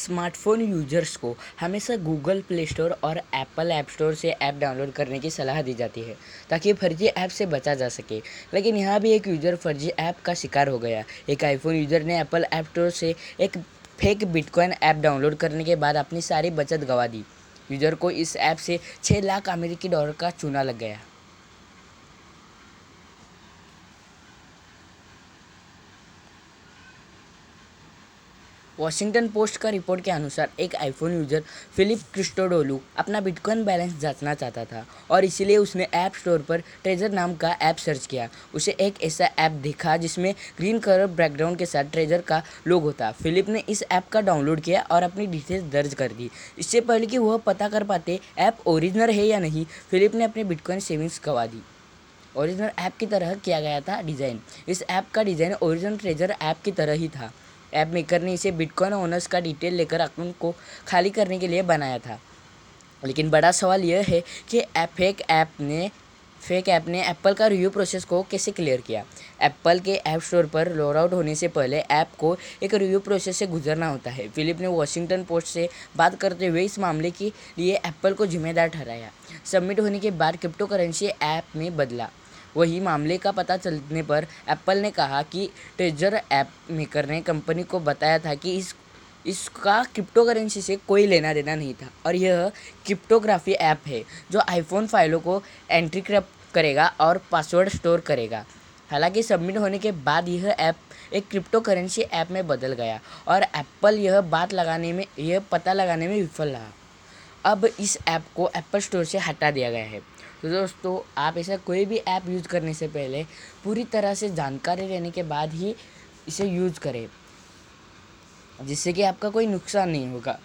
Smartphone users को हमेशा Google Play Store और एप्पल ऐप स्टोर से ऐप डाउनलोड करने की सलाह दी जाती है, ताकि फर्जी ऐप से बचा जा सके। लेकिन यहाँ भी एक यूज़र फर्जी ऐप का शिकार हो गया। एक आईफोन यूज़र ने एप्पल ऐप स्टोर से एक फेक बिटकॉइन ऐप डाउनलोड करने के बाद अपनी सारी बचत गंवा दी। यूज़र को इस ऐप से छः लाख अमेरिकी डॉलर का चूना लग गया। वॉशिंगटन पोस्ट का रिपोर्ट के अनुसार एक आईफोन यूज़र फिलिप क्रिस्टोडोलू अपना बिटकॉइन बैलेंस जांचना चाहता था और इसीलिए उसने ऐप स्टोर पर ट्रेजर नाम का ऐप सर्च किया। उसे एक ऐसा ऐप दिखा जिसमें ग्रीन कलर बैकग्राउंड के साथ ट्रेजर का लोगो था। फिलिप ने इस ऐप का डाउनलोड किया और अपनी डिटेल्स दर्ज कर दी। इससे पहले कि वह पता कर पाते ऐप ओरिजिनल है या नहीं, फिलिप ने अपने बिटकॉइन सेविंग्स गवा दी। ओरिजिनल ऐप की तरह किया गया था डिज़ाइन इस ऐप का डिज़ाइन ओरिजिनल ट्रेजर ऐप की तरह ही था। ऐप मेकर ने इसे बिटकॉइन ओनर्स का डिटेल लेकर अकाउंट को खाली करने के लिए बनाया था। लेकिन बड़ा सवाल यह है कि फेक ऐप ने फेक ऐप ने एप्पल का रिव्यू प्रोसेस को कैसे क्लियर किया? एप्पल के ऐप स्टोर पर लॉग आउट होने से पहले ऐप को एक रिव्यू प्रोसेस से गुजरना होता है। फिलिप ने वॉशिंगटन पोस्ट से बात करते हुए इस मामले के लिए एप्पल को जिम्मेदार ठहराया। सबमिट होने के बाद क्रिप्टो करेंसी ऐप में बदला। वही मामले का पता चलने पर एप्पल ने कहा कि ट्रेजर ऐप मेकर ने कंपनी को बताया था कि इस, इसका क्रिप्टो करेंसी से कोई लेना देना नहीं था और यह क्रिप्टोग्राफी ऐप है जो आईफोन फाइलों को एंट्रीक्रिप्ट करेगा और पासवर्ड स्टोर करेगा। हालाँकि सबमिट होने के बाद यह ऐप एक क्रिप्टो करेंसी ऐप में बदल गया और एप्पल यह बात लगाने में, यह पता लगाने में विफल रहा। अब इस ऐप को एप्पल स्टोर से हटा दिया गया है। तो दोस्तों, आप ऐसा कोई भी ऐप यूज़ करने से पहले पूरी तरह से जानकारी लेने के बाद ही इसे यूज़ करें, जिससे कि आपका कोई नुकसान नहीं होगा।